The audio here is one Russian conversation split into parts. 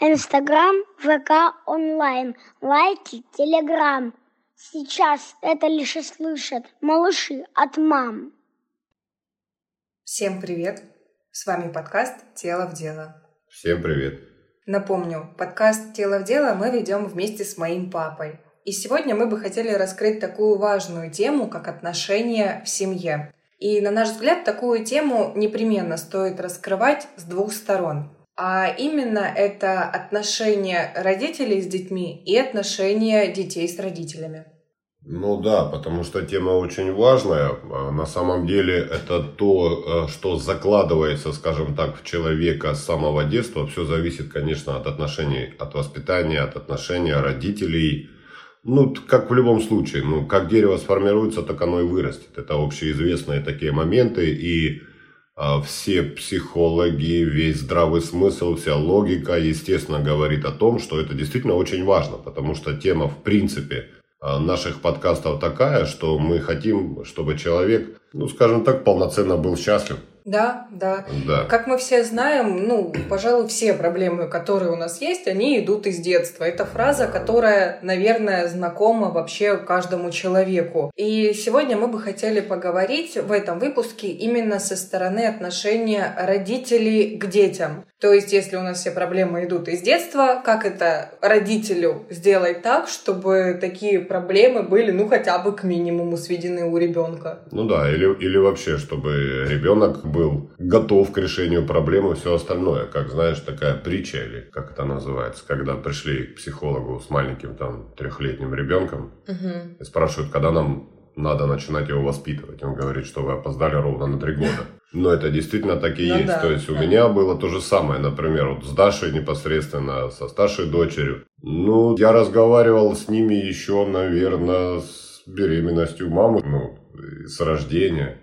Инстаграм, ВК онлайн, лайки, Телеграм. Сейчас это лишь слышат малыши от мам. Всем привет! С вами подкаст «Тело в дело». Всем привет! Напомню, подкаст «Тело в дело» мы ведем вместе с моим папой. И сегодня мы бы хотели раскрыть такую важную тему, как отношения в семье. И, на наш взгляд, такую тему непременно стоит раскрывать с двух сторон. А именно это отношения родителей с детьми и отношения детей с родителями. Ну да, потому что тема очень важная. А на самом деле это то, э, что закладывается, скажем так, в человека с самого детства. Все зависит, конечно, от отношений, от воспитания, от отношения родителей. Ну, как в любом случае, ну, как дерево сформируется, так оно и вырастет. Это общеизвестные такие моменты. И все психологи, весь здравый смысл, вся логика, естественно, говорит о том, что это действительно очень важно, потому что тема, в принципе, а, наших подкастов такая, что мы хотим, чтобы человек, ну, скажем так, полноценно был счастлив. Да, да, да. Как мы все знаем, ну, пожалуй, все проблемы, которые у нас есть, они идут из детства. Это фраза, которая, наверное, знакома вообще каждому человеку. И сегодня мы бы хотели поговорить в этом выпуске именно со стороны отношения родителей к детям. То есть, если у нас все проблемы идут из детства, как это родителю сделать так, чтобы такие проблемы были, ну, хотя бы к минимуму сведены у ребенка? Ну да, или, или вообще, чтобы ребенок был готов к решению проблемы все остальное. Как, знаешь, такая притча, или как это называется, когда пришли к психологу с маленьким там трехлетним ребенком угу. и спрашивают, когда нам надо начинать его воспитывать. Он говорит, что вы опоздали ровно на три года. Но это действительно так и ну, есть. Да, то есть да. у меня было то же самое, например, вот с Дашей непосредственно, со старшей дочерью. Ну, я разговаривал с ними еще, наверное, с беременностью мамы, ну, с рождения.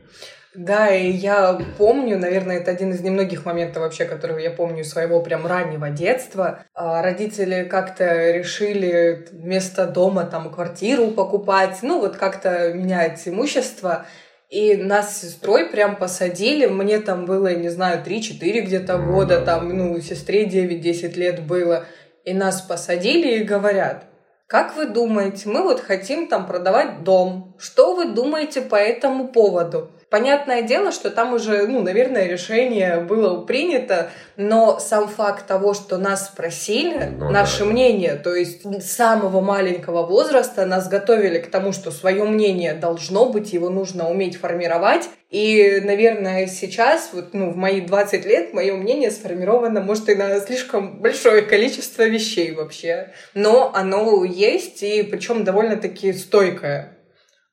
Да, и я помню, наверное, это один из немногих моментов вообще, которые я помню своего прям раннего детства. А, родители как-то решили вместо дома там квартиру покупать, ну вот как-то менять имущество. И нас с сестрой прям посадили, мне там было, не знаю, 3-4 где-то года, там, ну, сестре 9-10 лет было. И нас посадили и говорят, как вы думаете, мы вот хотим там продавать дом. Что вы думаете по этому поводу? Понятное дело, что там уже, ну, наверное, решение было принято, но сам факт того, что нас спросили, ну, наше да. мнение, то есть с самого маленького возраста нас готовили к тому, что свое мнение должно быть, его нужно уметь формировать. И, наверное, сейчас, вот, ну, в мои 20 лет, мое мнение сформировано, может, и на слишком большое количество вещей вообще. Но оно есть, и причем довольно-таки стойкое.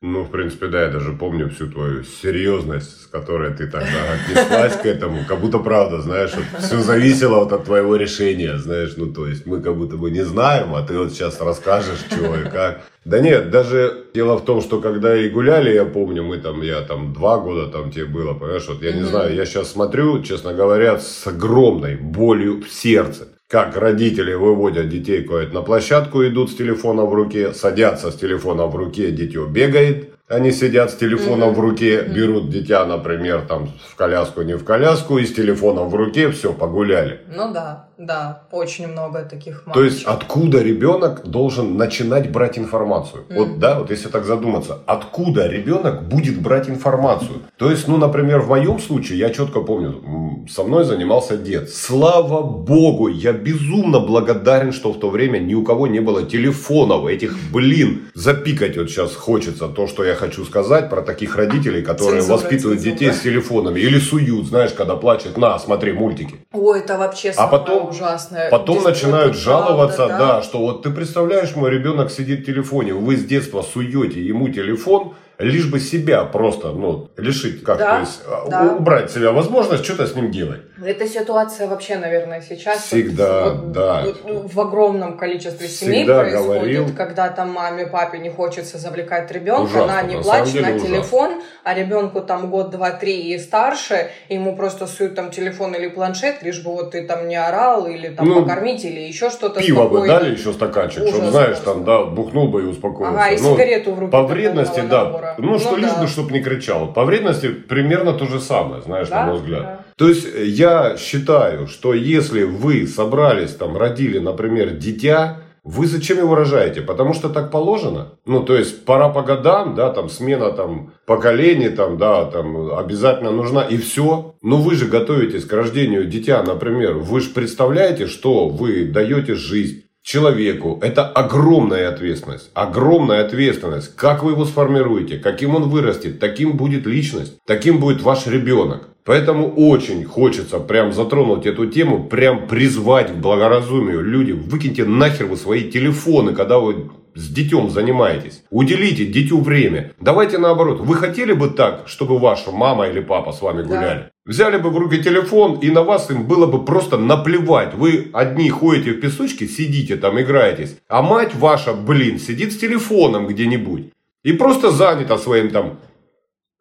Ну, в принципе, да, я даже помню всю твою серьезность, с которой ты тогда отнеслась к этому. Как будто правда, знаешь, вот все зависело вот от твоего решения, знаешь, ну, то есть мы как будто бы не знаем, а ты вот сейчас расскажешь, чего и как. Да нет, даже дело в том, что когда и гуляли, я помню, мы там, я там два года там тебе было, понимаешь, вот я не знаю, я сейчас смотрю, честно говоря, с огромной болью в сердце как родители выводят детей куда-то на площадку, идут с телефоном в руке, садятся с телефоном в руке, дитё бегает, они сидят с телефоном mm-hmm. в руке, берут дитя, например, там в коляску, не в коляску, и с телефоном в руке, все, погуляли. Ну да, да, очень много таких мамочек. То есть, откуда ребенок должен начинать брать информацию? Mm-hmm. Вот, да, вот если так задуматься, откуда ребенок будет брать информацию? То есть, ну, например, в моем случае, я четко помню, со мной занимался дед. Слава богу, я безумно благодарен, что в то время ни у кого не было телефонов, этих, блин, запикать вот сейчас хочется то, что я хочу сказать про таких родителей, которые цензура, воспитывают цензура. детей с телефонами. Или суют, знаешь, когда плачет, на, смотри мультики. Ой, это вообще а потом, ужасное. Потом начинают жаловаться, правда, да? да, что вот ты представляешь, мой ребенок сидит в телефоне, вы с детства суете ему телефон, лишь бы себя просто, ну, лишить, как да, то есть, а, да. убрать себя возможность что-то с ним делать. Эта ситуация вообще, наверное, сейчас всегда, вот, да, вот, в огромном количестве семей всегда происходит, говорил, когда там маме, папе не хочется завлекать ребенка, ужасно, она не плачет на телефон, ужасно. а ребенку там год, два, три и старше, ему просто суют там телефон или планшет, лишь бы вот ты там не орал или там ну, покормить или еще что-то. Пиво бы дали еще стаканчик, чтобы знаешь, там, да, бухнул бы и успокоился. Ага, и ну, сигарету в руки. По вредности, да. Ну, ну, что ну, лишь да. бы, чтобы не кричал. По вредности примерно то же самое, знаешь, да, на мой взгляд. Да. То есть я считаю, что если вы собрались, там, родили, например, дитя, вы зачем его рожаете? Потому что так положено. Ну, то есть, пора по годам, да, там, смена, там, поколений, там, да, там, обязательно нужна, и все. Но вы же готовитесь к рождению дитя, например. Вы же представляете, что вы даете жизнь человеку. Это огромная ответственность. Огромная ответственность. Как вы его сформируете, каким он вырастет, таким будет личность, таким будет ваш ребенок. Поэтому очень хочется прям затронуть эту тему, прям призвать к благоразумию. Люди, выкиньте нахер вы свои телефоны, когда вы с детем занимаетесь. Уделите дитю время. Давайте наоборот. Вы хотели бы так, чтобы ваша мама или папа с вами гуляли? Да. Взяли бы в руки телефон, и на вас им было бы просто наплевать. Вы одни ходите в песочке, сидите там, играетесь. А мать ваша, блин, сидит с телефоном где-нибудь. И просто занята своим там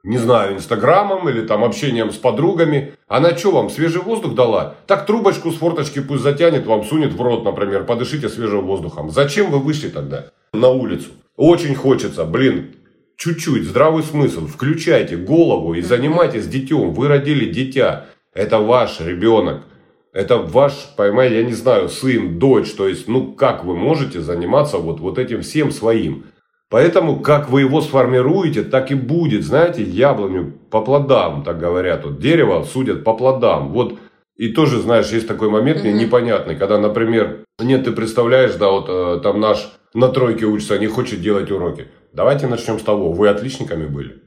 не знаю, инстаграмом или там общением с подругами. Она что вам, свежий воздух дала? Так трубочку с форточки пусть затянет, вам сунет в рот, например, подышите свежим воздухом. Зачем вы вышли тогда на улицу? Очень хочется, блин, чуть-чуть, здравый смысл. Включайте голову и занимайтесь детем. Вы родили дитя. Это ваш ребенок. Это ваш, поймай, я не знаю, сын, дочь. То есть, ну как вы можете заниматься вот, вот этим всем своим? Поэтому, как вы его сформируете, так и будет. Знаете, яблоню по плодам, так говорят. Вот дерево судят по плодам. Вот и тоже, знаешь, есть такой момент мне непонятный, когда, например, нет, ты представляешь, да, вот э, там наш на тройке учится, не хочет делать уроки. Давайте начнем с того, вы отличниками были?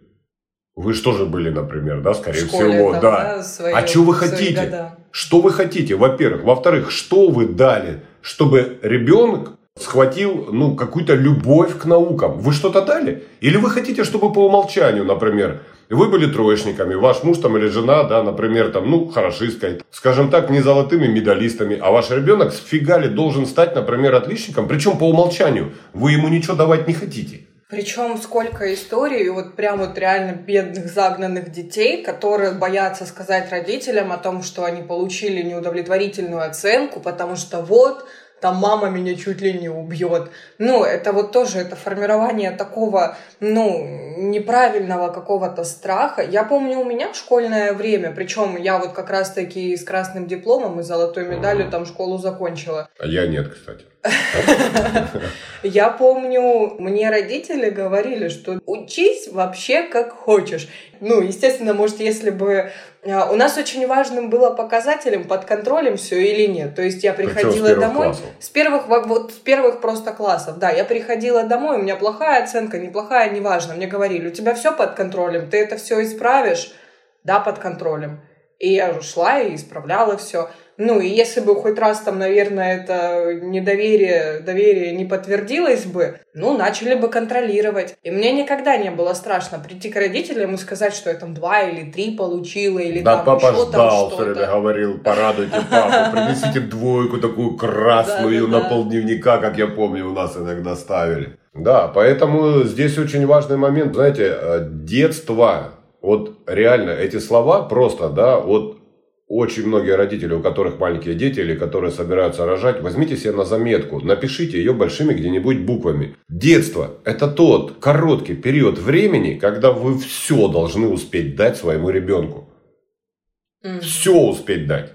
Вы что же были, например, да, скорее школе, всего, там, да. да свои, а что вы хотите? Что вы хотите, во-первых? Во-вторых, что вы дали, чтобы ребенок схватил, ну, какую-то любовь к наукам. Вы что-то дали? Или вы хотите, чтобы по умолчанию, например, вы были троечниками, ваш муж там или жена, да, например, там, ну, хорошисткой, скажем так, не золотыми медалистами, а ваш ребенок с фигали должен стать, например, отличником, причем по умолчанию. Вы ему ничего давать не хотите. Причем сколько историй, вот прям вот реально бедных загнанных детей, которые боятся сказать родителям о том, что они получили неудовлетворительную оценку, потому что вот там мама меня чуть ли не убьет. Ну, это вот тоже, это формирование такого, ну, неправильного какого-то страха. Я помню, у меня в школьное время, причем я вот как раз-таки с красным дипломом и золотой медалью там школу закончила. А я нет, кстати. Я помню, мне родители говорили, что учись вообще как хочешь. Ну, естественно, может, если бы... А, у нас очень важным было показателем, под контролем все или нет. То есть я приходила с домой... Классов? С первых, вот, с первых просто классов, да. Я приходила домой, у меня плохая оценка, неплохая, неважно. Мне говорили, у тебя все под контролем, ты это все исправишь? Да, под контролем. И я шла и исправляла все. Ну, и если бы хоть раз там, наверное, это недоверие, доверие не подтвердилось бы, ну, начали бы контролировать. И мне никогда не было страшно прийти к родителям и сказать, что я там два или три получила, или да, там папа еще ждал, там что-то. время говорил, порадуйте папу, принесите двойку такую красную на полдневника, как я помню, у нас иногда ставили. Да, поэтому здесь очень важный момент, знаете, э, детство, вот реально эти слова просто, да, вот очень многие родители, у которых маленькие дети или которые собираются рожать, возьмите себе на заметку, напишите ее большими где-нибудь буквами. Детство – это тот короткий период времени, когда вы все должны успеть дать своему ребенку. Mm. Все успеть дать.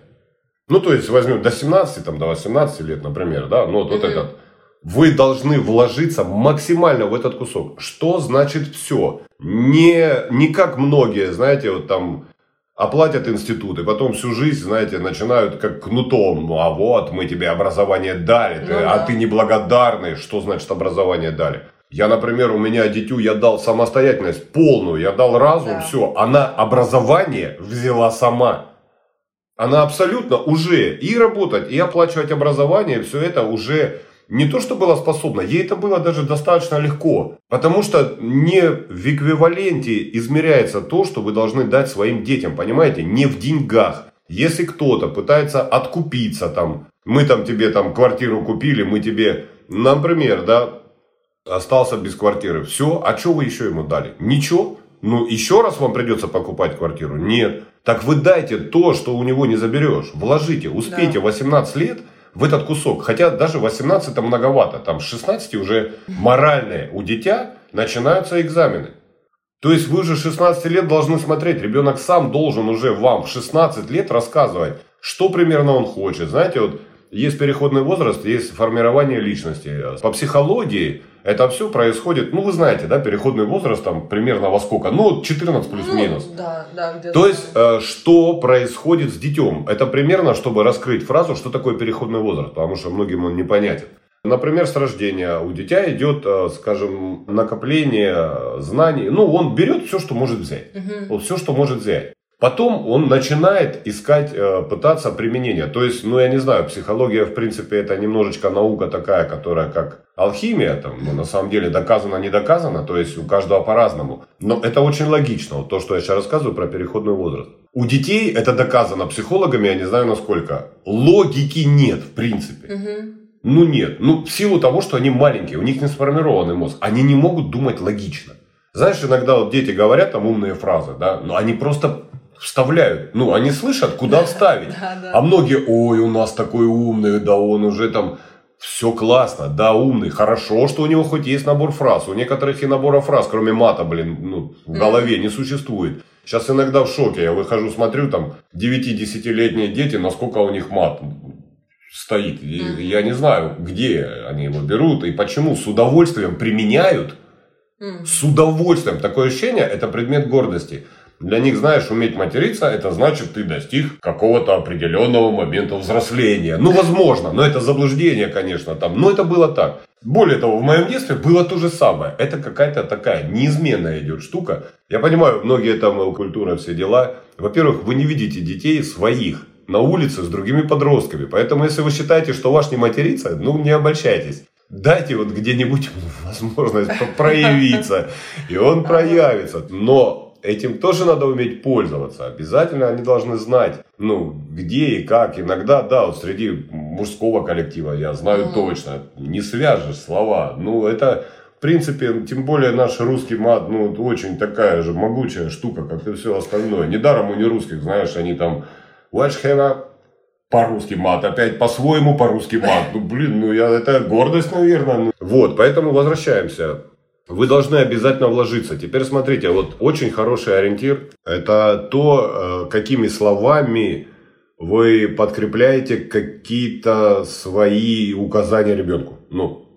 Ну, то есть, возьмем до 17, там, до 18 лет, например, да, ну, вот, mm-hmm. вот этот. Вы должны вложиться максимально в этот кусок. Что значит все? Не, не как многие, знаете, вот там оплатят институты, потом всю жизнь, знаете, начинают как кнутом. Ну а вот, мы тебе образование дали, ты, ну, а ты неблагодарный. Что значит образование дали? Я, например, у меня дитю я дал самостоятельность полную, я дал разум, да. все. Она образование взяла сама. Она абсолютно уже и работать, и оплачивать образование, все это уже не то, что была способна, ей это было даже достаточно легко. Потому что не в эквиваленте измеряется то, что вы должны дать своим детям, понимаете? Не в деньгах. Если кто-то пытается откупиться там, мы там тебе там квартиру купили, мы тебе, например, да, остался без квартиры. Все, а что вы еще ему дали? Ничего. Ну, еще раз вам придется покупать квартиру? Нет. Так вы дайте то, что у него не заберешь. Вложите, успейте да. 18 лет – в этот кусок. Хотя даже 18 это многовато. Там с 16 уже моральные у дитя начинаются экзамены. То есть вы же 16 лет должны смотреть. Ребенок сам должен уже вам в 16 лет рассказывать, что примерно он хочет. Знаете, вот есть переходный возраст, есть формирование личности. По психологии это все происходит, ну вы знаете, да, переходный возраст там примерно во сколько? Ну, 14 плюс-минус. Ну, да, да, где-то. То есть, э, что происходит с детем? Это примерно, чтобы раскрыть фразу, что такое переходный возраст, потому что многим он непонятен. Например, с рождения у дитя идет, э, скажем, накопление знаний. Ну, он берет все, что может взять. Мгм. Вот все, что может взять. Потом он начинает искать, э, пытаться применение. То есть, ну, я не знаю, психология, в принципе, это немножечко наука такая, которая как алхимия, там, ну, на самом деле, доказано, не доказано, то есть, у каждого по-разному. Но это очень логично, вот то, что я сейчас рассказываю про переходный возраст. У детей это доказано психологами, я не знаю насколько. Логики нет, в принципе. Мгм. Ну нет, ну в силу того, что они маленькие, у них не сформированный мозг, они не могут думать логично. Знаешь, иногда вот дети говорят там умные фразы, да, но они просто вставляют, ну они слышат, куда вставить. Да, да. А многие, ой, у нас такой умный, да он уже там, все классно, да, умный, хорошо, что у него хоть есть набор фраз. У некоторых и набора фраз, кроме мата, блин, ну, в голове не существует. Сейчас иногда в шоке, я выхожу, смотрю, там, 9-10-летние дети, насколько у них мат стоит. И. Я не знаю, где они его берут и почему с удовольствием применяют. С удовольствием. Такое ощущение, это предмет гордости. Для них, знаешь, уметь материться, это значит, ты достиг какого-то определенного момента взросления. Ну, возможно, но это заблуждение, конечно, там. Но это было так. Более того, в моем детстве было то же самое. Это какая-то такая неизменная идет штука. Я понимаю, многие там э, культура, все дела. Во-первых, вы не видите детей своих на улице с другими подростками. Поэтому, если вы считаете, что ваш не матерится, ну, не обольщайтесь. Дайте вот где-нибудь возможность проявиться, и он проявится. Но этим тоже надо уметь пользоваться. Обязательно они должны знать, ну, где и как. Иногда, да, вот среди мужского коллектива, я знаю Мгм. точно, не свяжешь слова. Ну, это, в принципе, тем более наш русский мат, ну, очень такая же могучая штука, как и все остальное. Недаром у нерусских, знаешь, они там Уэшхена по-русски мат, опять по-своему по-русски мат. Ну, блин, ну, я, это гордость, наверное. Ну, Вот, поэтому возвращаемся. Вы должны обязательно вложиться. Теперь смотрите, вот очень хороший ориентир – это то, э, какими словами вы подкрепляете какие-то свои указания ребенку. Ну,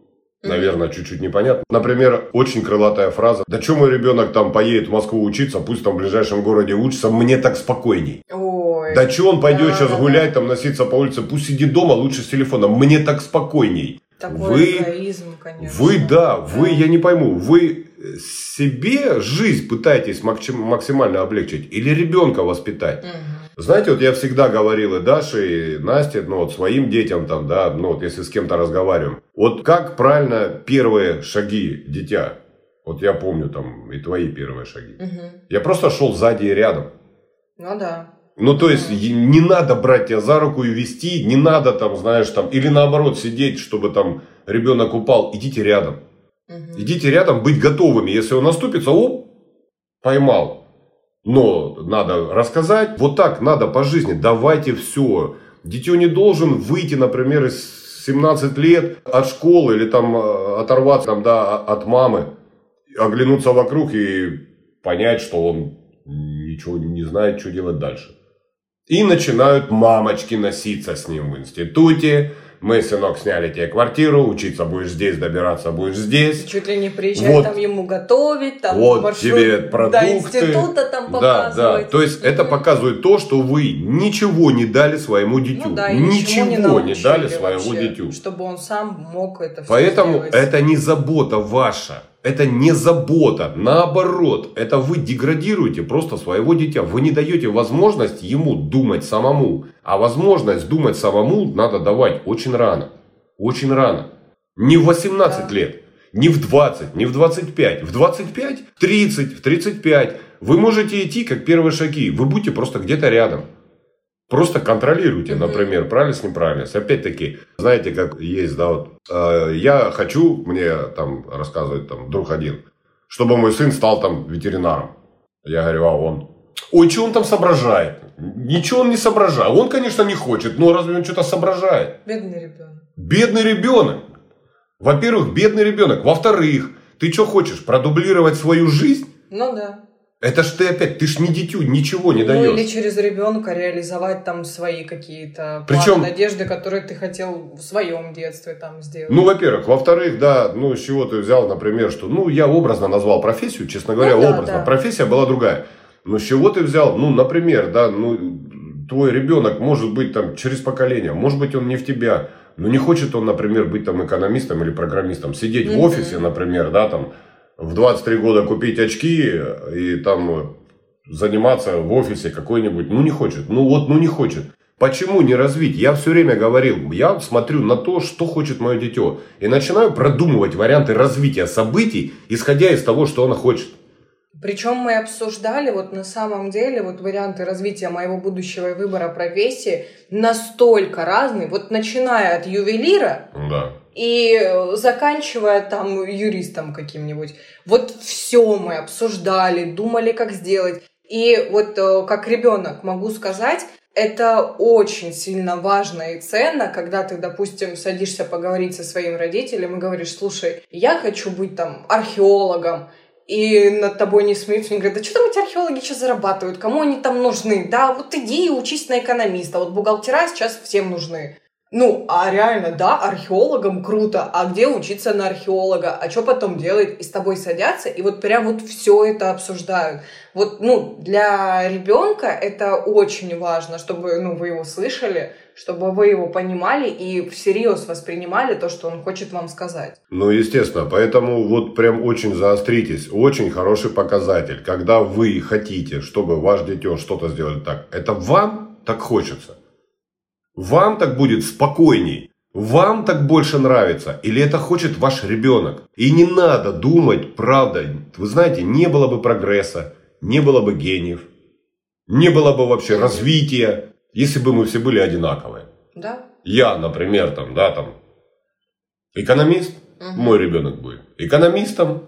Наверное, чуть-чуть непонятно. Например, очень крылатая фраза. Да что мой ребенок там поедет в Москву учиться, пусть там в ближайшем городе учится, мне так спокойней. Ой. Да что он пойдет Да, сейчас гулять, там носиться по улице, пусть сидит дома, лучше с телефоном, мне так спокойней. Такой вы- эгоизм, конечно. Вы, да, вы, я не пойму, вы себе жизнь пытаетесь максим- максимально облегчить или ребенка воспитать? Мгм. Знаете, вот я всегда говорил и Даше, и Насте, ну вот своим детям там, да, ну вот если с кем-то разговариваем. Вот как правильно первые шаги дитя? Вот я помню там и твои первые шаги. Мгм. Я просто шел сзади и рядом. Ну да. Ну, то есть, не надо брать тебя за руку и вести, не надо там, знаешь, там, или наоборот сидеть, чтобы там ребенок упал, идите рядом. Мгм. Идите рядом, быть готовыми. Если он наступится, оп, поймал. Но надо рассказать, вот так надо по жизни, давайте все. Дитё не должен выйти, например, из 17 лет от школы или там э, оторваться там, да, от мамы, оглянуться вокруг и понять, что он ничего не знает, что делать дальше. И начинают мамочки носиться с ним в институте. Мы, сынок, сняли тебе квартиру, учиться будешь здесь, добираться будешь здесь. Чуть ли не приезжать Вот. там ему готовить, там Вот маршрут тебе до продукты. института там Да, да. показывать. То есть это показывает то, что вы ничего не дали своему дитю. Ну да, ничего не, научили дали своему вообще, дитю. Чтобы он сам мог это все Поэтому сделать. это не забота ваша. Это не забота. Наоборот, это вы деградируете просто своего дитя. Вы не даете возможность ему думать самому. А возможность думать самому надо давать очень рано. Очень рано. Не в 18 Да. лет. Не в 20, не в 25. В 25, в 30, в 35. Вы можете идти как первые шаги. Вы будете просто где-то рядом. Просто контролируйте, например, правильность, неправильность. Опять-таки, знаете, как есть, да, вот, э, я хочу, мне там рассказывает там друг один, чтобы мой сын стал там ветеринаром. Я говорю, а он? Ой, что он там соображает? Ничего он не соображает. Он, конечно, не хочет, но разве он что-то соображает? Бедный ребенок. Бедный ребенок. Во-первых, бедный ребенок. Во-вторых, ты что хочешь, продублировать свою жизнь? Ну да. Это ж ты опять, ты ж не дитю, ничего не даешь. Ну или через ребенка реализовать там свои какие-то Причем- планы, надежды, которые ты хотел в своем детстве там сделать. Ну, во-первых. Во-вторых, да, ну, с чего ты взял, например, что, ну, я образно назвал профессию, честно говоря, Ну да, образно. да. Профессия была другая. Но с чего ты взял, ну, например, да, ну, твой ребенок может быть там через поколение, может быть, он не в тебя, но не хочет он, например, быть там экономистом или программистом, сидеть в Мгм. офисе, например, да, там, в 23 года купить очки и там заниматься в офисе какой-нибудь, ну, не хочет, ну, вот, ну, не хочет. Почему не развить? Я все время говорил, я смотрю на то, что хочет мое дитё. И начинаю продумывать варианты развития событий, исходя из того, что оно хочет. Причем мы обсуждали вот на самом деле вот варианты развития моего будущего и выбора профессии настолько разные, вот начиная от ювелира Да. И э, заканчивая там юристом каким-нибудь. Вот все мы обсуждали, думали, как сделать. И вот э, как ребенок могу сказать, это очень сильно важно и ценно, когда ты, допустим, садишься поговорить со своим родителем и говоришь, слушай, я хочу быть там археологом, и над тобой не смеются, не говорят, да что там эти археологи сейчас зарабатывают, кому они там нужны? Да, вот иди и учись на экономиста, вот бухгалтера сейчас всем нужны. Ну, а реально, да, археологам круто, а где учиться на археолога, а что потом делать? И с тобой садятся, и вот прям вот все это обсуждают. Вот, ну, для ребенка это очень важно, чтобы, ну, вы его слышали, чтобы вы его понимали и всерьез воспринимали то, что он хочет вам сказать. Ну, естественно, поэтому вот прям очень заостритесь. Очень хороший показатель. Когда вы хотите, чтобы ваш дитё что-то сделали так, это вам так хочется. Вам так будет спокойней. Вам так больше нравится. Или это хочет ваш ребенок. И не надо думать, правда, вы знаете, не было бы прогресса, не было бы гениев, не было бы вообще развития, если бы мы все были одинаковые. Да? Я, например, там, да, там, экономист, Мгм. мой ребенок будет экономистом,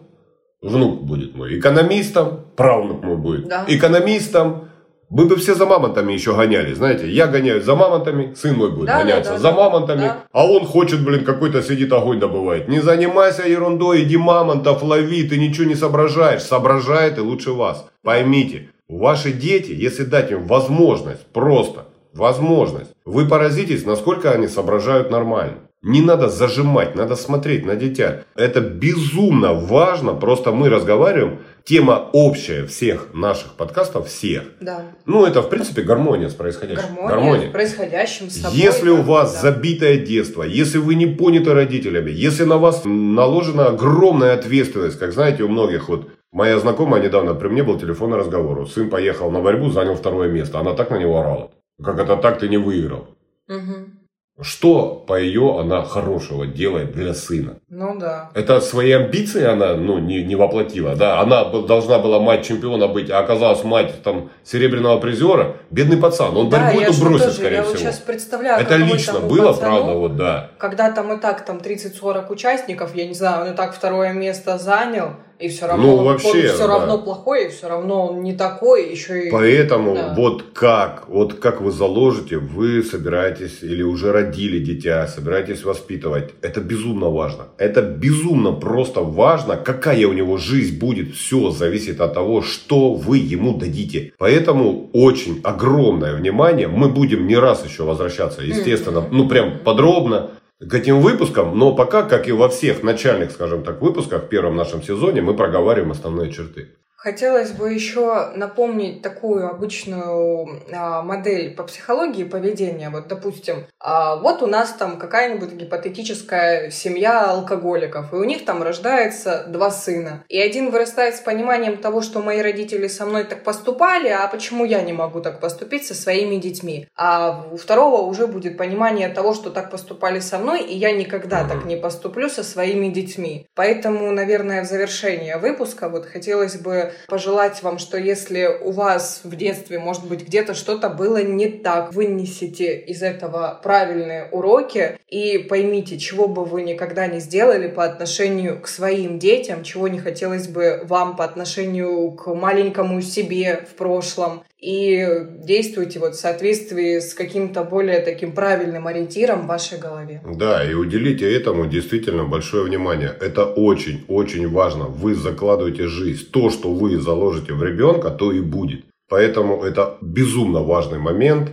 внук будет мой экономистом, правнук мой будет Да. экономистом. Мы бы все за мамонтами еще гоняли, знаете, я гоняюсь за мамонтами, сын мой будет Да, да, гоняться да, за да. мамонтами, Да. а он хочет, блин, какой-то сидит огонь добывает. Не занимайся ерундой, иди мамонтов лови, ты ничего не соображаешь, соображает и лучше вас. Поймите, ваши дети, если дать им возможность, просто возможность, вы поразитесь, насколько они соображают нормально. Не надо зажимать, надо смотреть на дитя. Это безумно важно, просто мы разговариваем, тема общая всех наших подкастов, всех. Да. Ну, это, в принципе, гармония с происходящим. Гармония, с происходящим с тобой. Если у вас да. забитое детство, если вы не поняты родителями, если на вас наложена огромная ответственность, как знаете, у многих вот Моя знакомая недавно при мне был телефонный разговор. Сын поехал на борьбу, занял второе место. Она так на него орала. Как это так ты не выиграл? Мгм. Что по ее она хорошего делает для сына? Ну да. Это свои амбиции она ну, не, не воплотила. Да? Она должна была мать чемпиона быть, а оказалась мать там, серебряного призера. Бедный пацан. Он да, борьбу эту бросит, тоже, скорее я всего. вот сейчас представляю, Это лично было, пацану, правда, вот да. Когда там и так там 30-40 участников, я не знаю, он и так второе место занял, и все равно Ну, вообще, он все да. равно плохой, и все равно он не такой, еще и... Поэтому Да. вот как, вот как вы заложите, вы собираетесь или уже родили дитя, собираетесь воспитывать. Это безумно важно. Это безумно просто важно, какая у него жизнь будет. Все зависит от того, что вы ему дадите. Поэтому очень огромное внимание. Мы будем не раз еще возвращаться, естественно, Мгм. ну прям подробно к этим выпускам, но пока, как и во всех начальных, скажем так, выпусках в первом нашем сезоне, мы проговариваем основные черты. Хотелось бы еще напомнить такую обычную а, модель по психологии поведения. Вот, допустим, а, вот у нас там какая-нибудь гипотетическая семья алкоголиков, и у них там рождается два сына. И один вырастает с пониманием того, что мои родители со мной так поступали, а почему я не могу так поступить со своими детьми? А у второго уже будет понимание того, что так поступали со мной, и я никогда так не поступлю со своими детьми. Поэтому, наверное, в завершение выпуска вот хотелось бы пожелать вам, что если у вас в детстве, может быть, где-то что-то было не так, вынесите из этого правильные уроки и поймите, чего бы вы никогда не сделали по отношению к своим детям, чего не хотелось бы вам по отношению к маленькому себе в прошлом. И действуйте вот в соответствии с каким-то более таким правильным ориентиром в вашей голове. Да, и уделите этому действительно большое внимание. Это очень-очень важно. Вы закладываете жизнь. То, что вы заложите в ребенка, то и будет. Поэтому это безумно важный момент.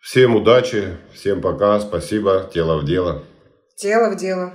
Всем удачи, всем пока, спасибо, тело в дело. Тело в дело.